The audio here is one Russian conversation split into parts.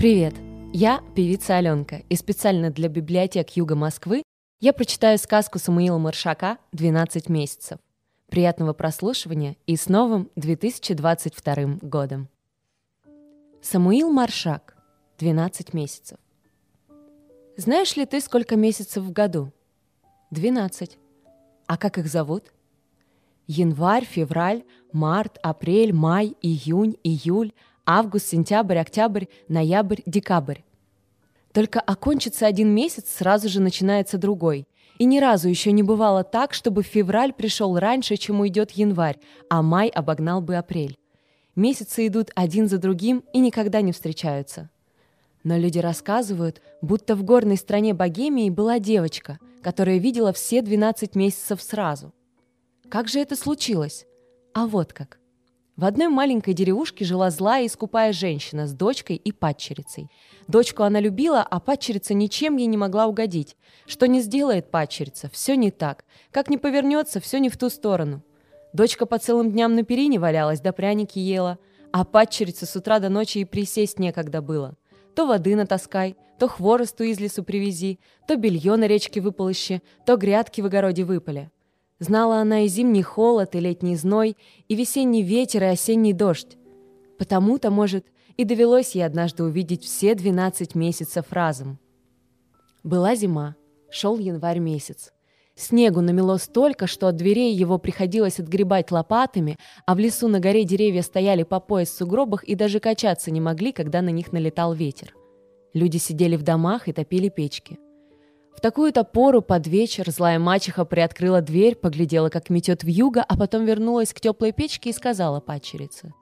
Привет! Я певица Аленка, и специально для библиотек Юга Москвы я прочитаю сказку Самуила Маршака «12 месяцев». Приятного прослушивания и с новым 2022 годом! Самуил Маршак. 12 месяцев. Знаешь ли ты, сколько месяцев в году? 12. А как их зовут? Январь, февраль, март, апрель, май, июнь, июль, август, сентябрь, октябрь, ноябрь, декабрь. Только окончится один месяц, сразу же начинается другой. И ни разу еще не бывало так, чтобы февраль пришел раньше, чем уйдет январь, а май обогнал бы апрель. Месяцы идут один за другим и никогда не встречаются. Но люди рассказывают, будто в горной стране Богемии была девочка, которая видела все 12 месяцев сразу. Как же это случилось? А вот как. В одной маленькой деревушке жила злая и скупая женщина с дочкой и падчерицей. Дочку она любила, а падчерица ничем ей не могла угодить. Что не сделает падчерица, все не так. Как не повернется, все не в ту сторону. Дочка по целым дням на перине валялась, да пряники ела. А падчерица с утра до ночи и присесть некогда было. То воды натаскай, то хворосту из лесу привези, то белье на речке выполощи, то грядки в огороде выпали. Знала она и зимний холод, и летний зной, и весенний ветер, и осенний дождь. Потому-то, может, и довелось ей однажды увидеть все 12 месяцев разом. Была зима, шел январь месяц. Снегу намело столько, что от дверей его приходилось отгребать лопатами, а в лесу на горе деревья стояли по пояс в сугробах и даже качаться не могли, когда на них налетал ветер. Люди сидели в домах и топили печки. Такую-то пору под вечер злая мачеха приоткрыла дверь, поглядела, как метет юго, а потом вернулась к теплой печке и сказала падчерице.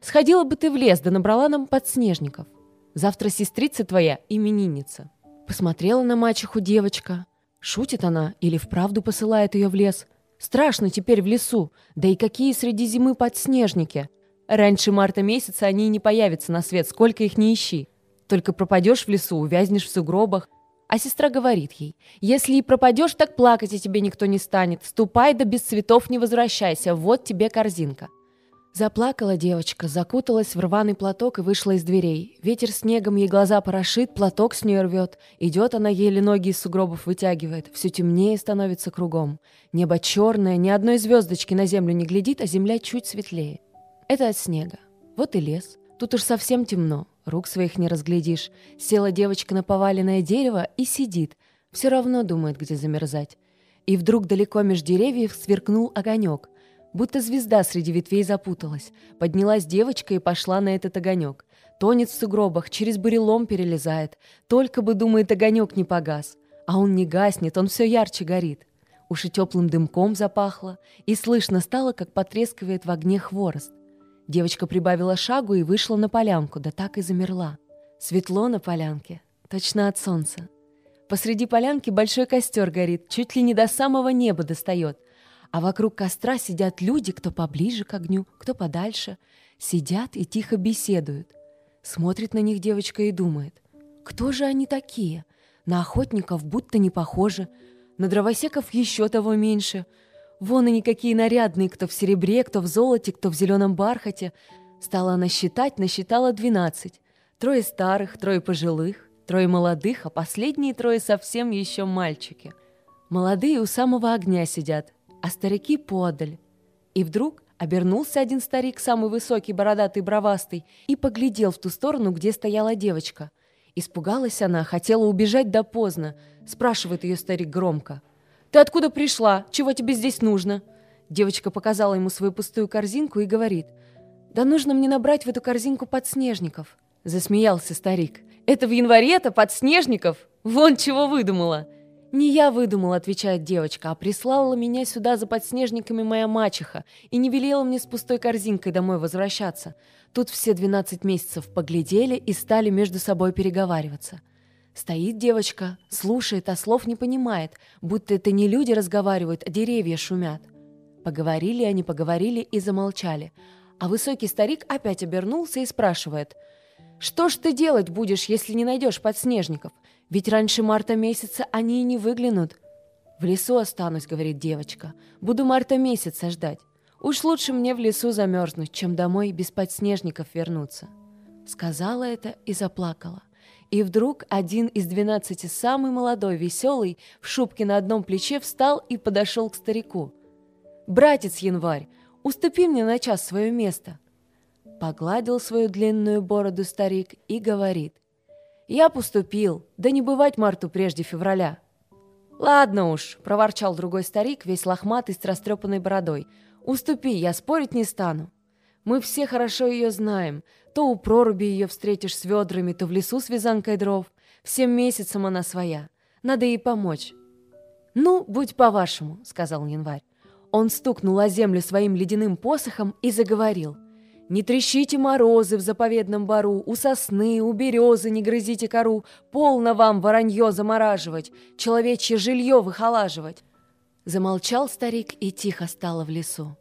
«Сходила бы ты в лес, да набрала нам подснежников. Завтра сестрица твоя именинница». Посмотрела на мачеху девочка. Шутит она или вправду посылает ее в лес? Страшно теперь в лесу, да и какие среди зимы подснежники. Раньше марта месяца они и не появятся на свет, сколько их не ищи. Только пропадешь в лесу, увязнешь в сугробах, а сестра говорит ей, «Если и пропадешь, так плакать и тебе никто не станет. Ступай, да без цветов не возвращайся. Вот тебе корзинка». Заплакала девочка, закуталась в рваный платок и вышла из дверей. Ветер снегом ей глаза порошит, платок с нее рвет. Идет она, еле ноги из сугробов вытягивает. Все темнее становится кругом. Небо черное, ни одной звездочки на землю не глядит, а земля чуть светлее. Это от снега. Вот и лес. Тут уж совсем темно. Рук своих не разглядишь. Села девочка на поваленное дерево и сидит. Все равно думает, где замерзать. И вдруг далеко меж деревьев сверкнул огонек. Будто звезда среди ветвей запуталась. Поднялась девочка и пошла на этот огонек. Тонет в сугробах, через бурелом перелезает. Только бы, думает, огонек не погас. А он не гаснет, он все ярче горит. Уж и теплым дымком запахло, и слышно стало, как потрескивает в огне хворост. Девочка прибавила шагу и вышла на полянку, да так и замерла. Светло на полянке, точно от солнца. Посреди полянки большой костер горит, чуть ли не до самого неба достает. А вокруг костра сидят люди, кто поближе к огню, кто подальше. Сидят и тихо беседуют. Смотрит на них девочка и думает, кто же они такие? На охотников будто не похожи, на дровосеков еще того меньше — Вон они какие нарядные, кто в серебре, кто в золоте, кто в зеленом бархате. Стала она считать, насчитала двенадцать. Трое старых, трое пожилых, трое молодых, а последние трое совсем еще мальчики. Молодые у самого огня сидят, а старики подаль. И вдруг обернулся один старик, самый высокий, бородатый, бровастый, и поглядел в ту сторону, где стояла девочка. Испугалась она, хотела убежать да поздно. Спрашивает ее старик громко — «Ты откуда пришла? Чего тебе здесь нужно?» Девочка показала ему свою пустую корзинку и говорит, «Да нужно мне набрать в эту корзинку подснежников». Засмеялся старик. «Это в январе-то подснежников? Вон чего выдумала!» «Не я выдумала», — отвечает девочка, «а прислала меня сюда за подснежниками моя мачеха и не велела мне с пустой корзинкой домой возвращаться. Тут все двенадцать месяцев поглядели и стали между собой переговариваться». Стоит девочка, слушает, а слов не понимает, будто это не люди разговаривают, а деревья шумят. Поговорили они, поговорили и замолчали. А высокий старик опять обернулся и спрашивает, «Что ж ты делать будешь, если не найдешь подснежников? Ведь раньше марта месяца они и не выглянут». «В лесу останусь», — говорит девочка. «Буду марта месяца ждать. Уж лучше мне в лесу замерзнуть, чем домой без подснежников вернуться». Сказала это и заплакала. И вдруг один из двенадцати, самый молодой, веселый, в шубке на одном плече встал и подошел к старику. «Братец Январь, уступи мне на час свое место». Погладил свою длинную бороду старик и говорит. «Я поступил, да не бывать марту прежде февраля». «Ладно уж», — проворчал другой старик, весь лохматый с растрепанной бородой. «Уступи, я спорить не стану. Мы все хорошо ее знаем. То у проруби ее встретишь с ведрами, то в лесу с вязанкой дров. Всем месяцем она своя. Надо ей помочь». «Ну, будь по-вашему», — сказал январь. Он стукнул о землю своим ледяным посохом и заговорил. «Не трещите морозы в заповедном бару, у сосны, у березы не грызите кору, полно вам воронье замораживать, человечье жилье выхолаживать». Замолчал старик и тихо стало в лесу.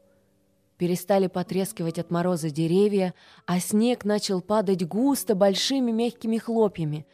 Перестали потрескивать от мороза деревья, а снег начал падать густо большими мягкими хлопьями.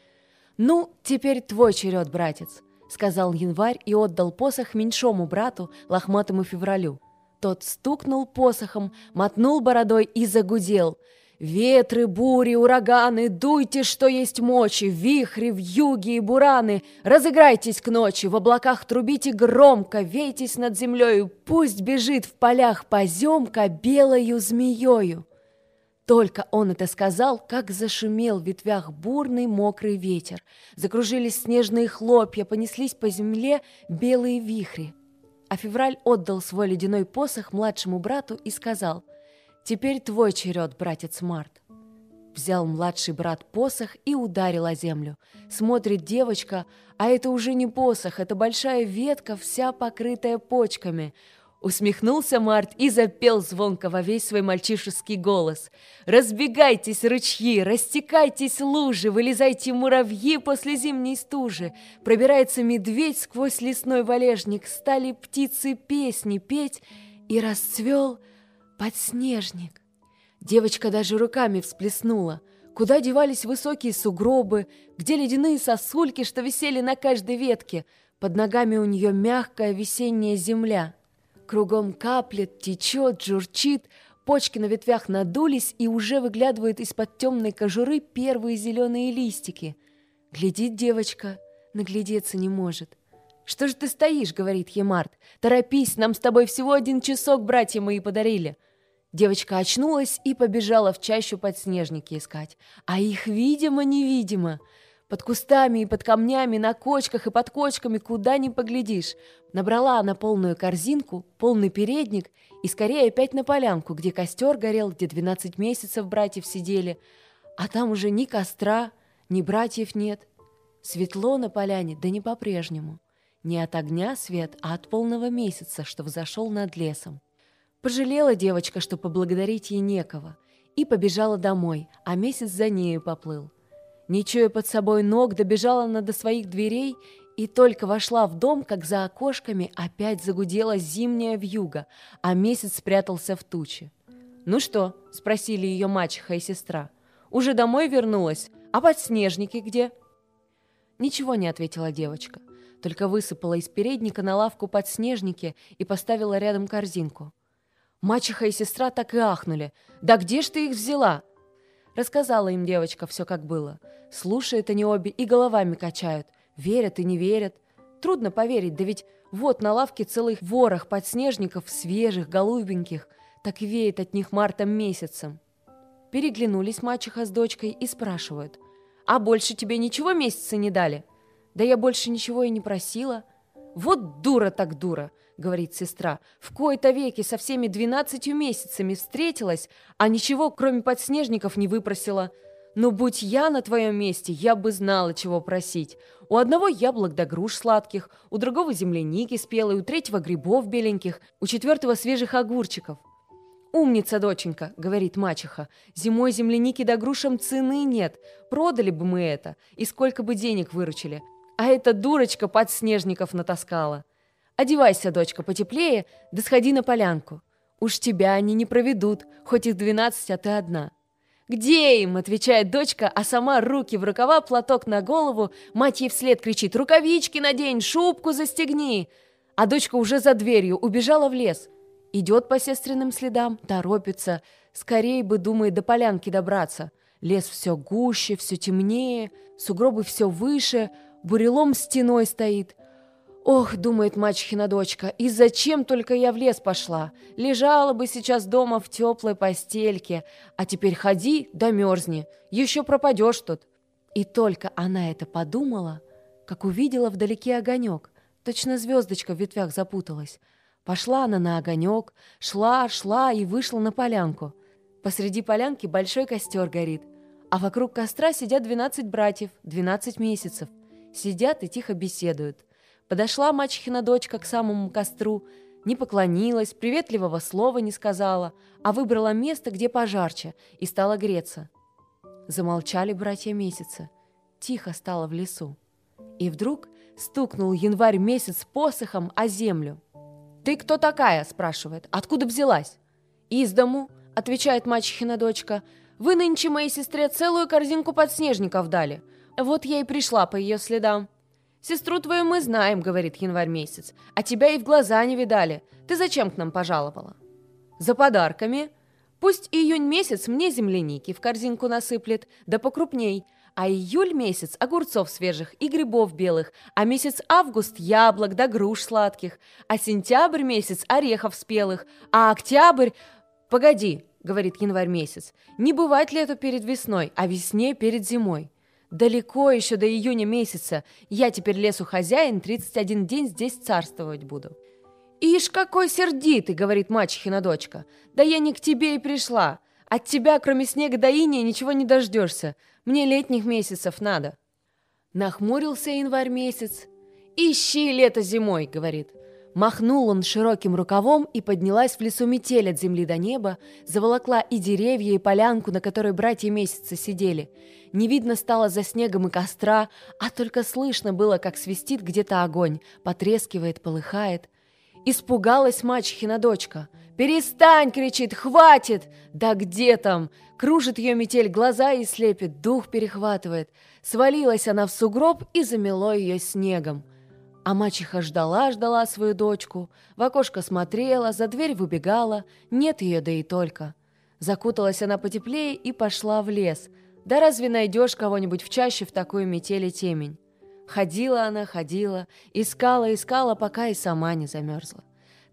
«Ну, теперь твой черед, братец», — сказал январь и отдал посох меньшому брату, лохматому февралю. Тот стукнул посохом, мотнул бородой и загудел — Ветры, бури, ураганы, дуйте, что есть мочи, вихри, вьюги и бураны, разыграйтесь к ночи, в облаках трубите громко, вейтесь над землею, пусть бежит в полях поземка белою змеёю. Только он это сказал, как зашумел в ветвях бурный мокрый ветер. Закружились снежные хлопья, понеслись по земле белые вихри. А февраль отдал свой ледяной посох младшему брату и сказал — Теперь твой черед, братец Март. Взял младший брат посох и ударил о землю. Смотрит девочка, а это уже не посох, это большая ветка, вся покрытая почками. Усмехнулся Март и запел звонко во весь свой мальчишеский голос. «Разбегайтесь, ручьи, растекайтесь лужи, вылезайте муравьи после зимней стужи. Пробирается медведь сквозь лесной валежник, стали птицы песни петь, и расцвел Подснежник. Девочка даже руками всплеснула. Куда девались высокие сугробы, где ледяные сосульки, что висели на каждой ветке. Под ногами у нее мягкая весенняя земля. Кругом каплет, течет, журчит, почки на ветвях надулись и уже выглядывают из-под темной кожуры первые зеленые листики. Глядит девочка, наглядеться не может. «Что же ты стоишь?» — говорит ей Март. «Торопись, нам с тобой всего один часок братья мои подарили». Девочка очнулась и побежала в чащу подснежники искать. А их видимо-невидимо. Под кустами и под камнями, на кочках и под кочками, куда ни поглядишь. Набрала она полную корзинку, полный передник и скорее опять на полянку, где костер горел, где двенадцать месяцев братьев сидели. А там уже ни костра, ни братьев нет. Светло на поляне, да не по-прежнему. Не от огня свет, а от полного месяца, что взошел над лесом. Пожалела девочка, что поблагодарить ей некого, и побежала домой, а месяц за нею поплыл. Не чуя под собой ног, добежала она до своих дверей и только вошла в дом, как за окошками опять загудела зимняя вьюга, а месяц спрятался в тучи. «Ну что?» — спросили ее мачеха и сестра. «Уже домой вернулась? А подснежники где?» Ничего не ответила девочка, только высыпала из передника на лавку подснежники и поставила рядом корзинку. Мачеха и сестра так и ахнули. «Да где ж ты их взяла?» Рассказала им девочка все как было. Слушают они обе и головами качают. Верят и не верят. Трудно поверить, да ведь вот на лавке целых ворох подснежников, свежих, голубеньких. Так веет от них мартом месяцем. Переглянулись мачеха с дочкой и спрашивают. «А больше тебе ничего месяца не дали?» «Да я больше ничего и не просила». «Вот дура так дура!» — говорит сестра. «В кои-то веки со всеми двенадцатью месяцами встретилась, а ничего, кроме подснежников, не выпросила. Но будь я на твоем месте, я бы знала, чего просить. У одного яблок да груш сладких, у другого земляники спелой, у третьего грибов беленьких, у четвертого свежих огурчиков. «Умница, доченька», — говорит мачеха, — «зимой земляники да грушам цены нет. Продали бы мы это, и сколько бы денег выручили а эта дурочка подснежников натаскала. Одевайся, дочка, потеплее, да сходи на полянку. Уж тебя они не проведут, хоть их двенадцать, а ты одна». «Где им?» — отвечает дочка, а сама руки в рукава, платок на голову. Мать ей вслед кричит «Рукавички надень, шубку застегни!» А дочка уже за дверью, убежала в лес. Идет по сестренным следам, торопится. Скорей бы, думает, до полянки добраться. Лес все гуще, все темнее, сугробы все выше, бурелом стеной стоит. «Ох, — думает мачехина дочка, — и зачем только я в лес пошла? Лежала бы сейчас дома в теплой постельке, а теперь ходи да мерзни, еще пропадешь тут». И только она это подумала, как увидела вдалеке огонек, точно звездочка в ветвях запуталась. Пошла она на огонек, шла, шла и вышла на полянку. Посреди полянки большой костер горит, а вокруг костра сидят двенадцать братьев, двенадцать месяцев. Сидят и тихо беседуют. Подошла мачехина дочка к самому костру, не поклонилась, приветливого слова не сказала, а выбрала место, где пожарче, и стала греться. Замолчали братья месяца. Тихо стало в лесу. И вдруг стукнул январь месяц посохом о землю. «Ты кто такая?» – спрашивает. «Откуда взялась?» «Из дому», – отвечает мачехина дочка. «Вы нынче моей сестре целую корзинку подснежников дали. Вот я и пришла по ее следам». «Сестру твою мы знаем», — говорит январь месяц, «а тебя и в глаза не видали. Ты зачем к нам пожаловала?» «За подарками. Пусть июнь месяц мне земляники в корзинку насыплет, да покрупней, а июль месяц огурцов свежих и грибов белых, а месяц август яблок да груш сладких, а сентябрь месяц орехов спелых, а октябрь... Погоди, говорит январь месяц, не бывает лето перед весной, а весне перед зимой. Далеко еще до июня месяца. Я теперь лесу хозяин, 31 день здесь царствовать буду. «Ишь, какой сердитый!» — говорит мачехина дочка. «Да я не к тебе и пришла. От тебя, кроме снега до иния, ничего не дождешься. Мне летних месяцев надо». Нахмурился январь месяц. «Ищи лето зимой!» — говорит. Махнул он широким рукавом, и поднялась в лесу метель от земли до неба, заволокла и деревья, и полянку, на которой братья месяца сидели. Не видно стало за снегом и костра, а только слышно было, как свистит где-то огонь, потрескивает, полыхает. Испугалась мачехина дочка. «Перестань!» — кричит. «Хватит!» «Да где там?» Кружит ее метель, глаза и слепит, дух перехватывает. Свалилась она в сугроб и замело ее снегом. А мачеха ждала-ждала свою дочку, в окошко смотрела, за дверь выбегала, нет ее, да и только. Закуталась она потеплее и пошла в лес. Да разве найдешь кого-нибудь в чаще в такую метель и темень? Ходила она, ходила, искала, искала, пока и сама не замерзла.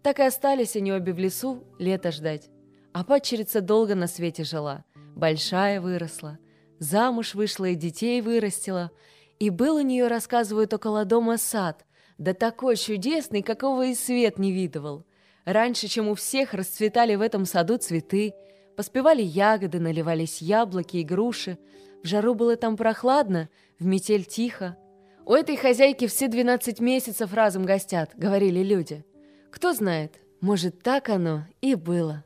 Так и остались они обе в лесу лето ждать. А падчерица долго на свете жила, большая выросла, замуж вышла и детей вырастила, и был у нее, рассказывают, около дома сад, да такой чудесный, какого и свет не видывал. Раньше, чем у всех, расцветали в этом саду цветы, поспевали ягоды, наливались яблоки и груши. В жару было там прохладно, в метель тихо. «У этой хозяйки все двенадцать месяцев разом гостят», — говорили люди. Кто знает, может, так оно и было.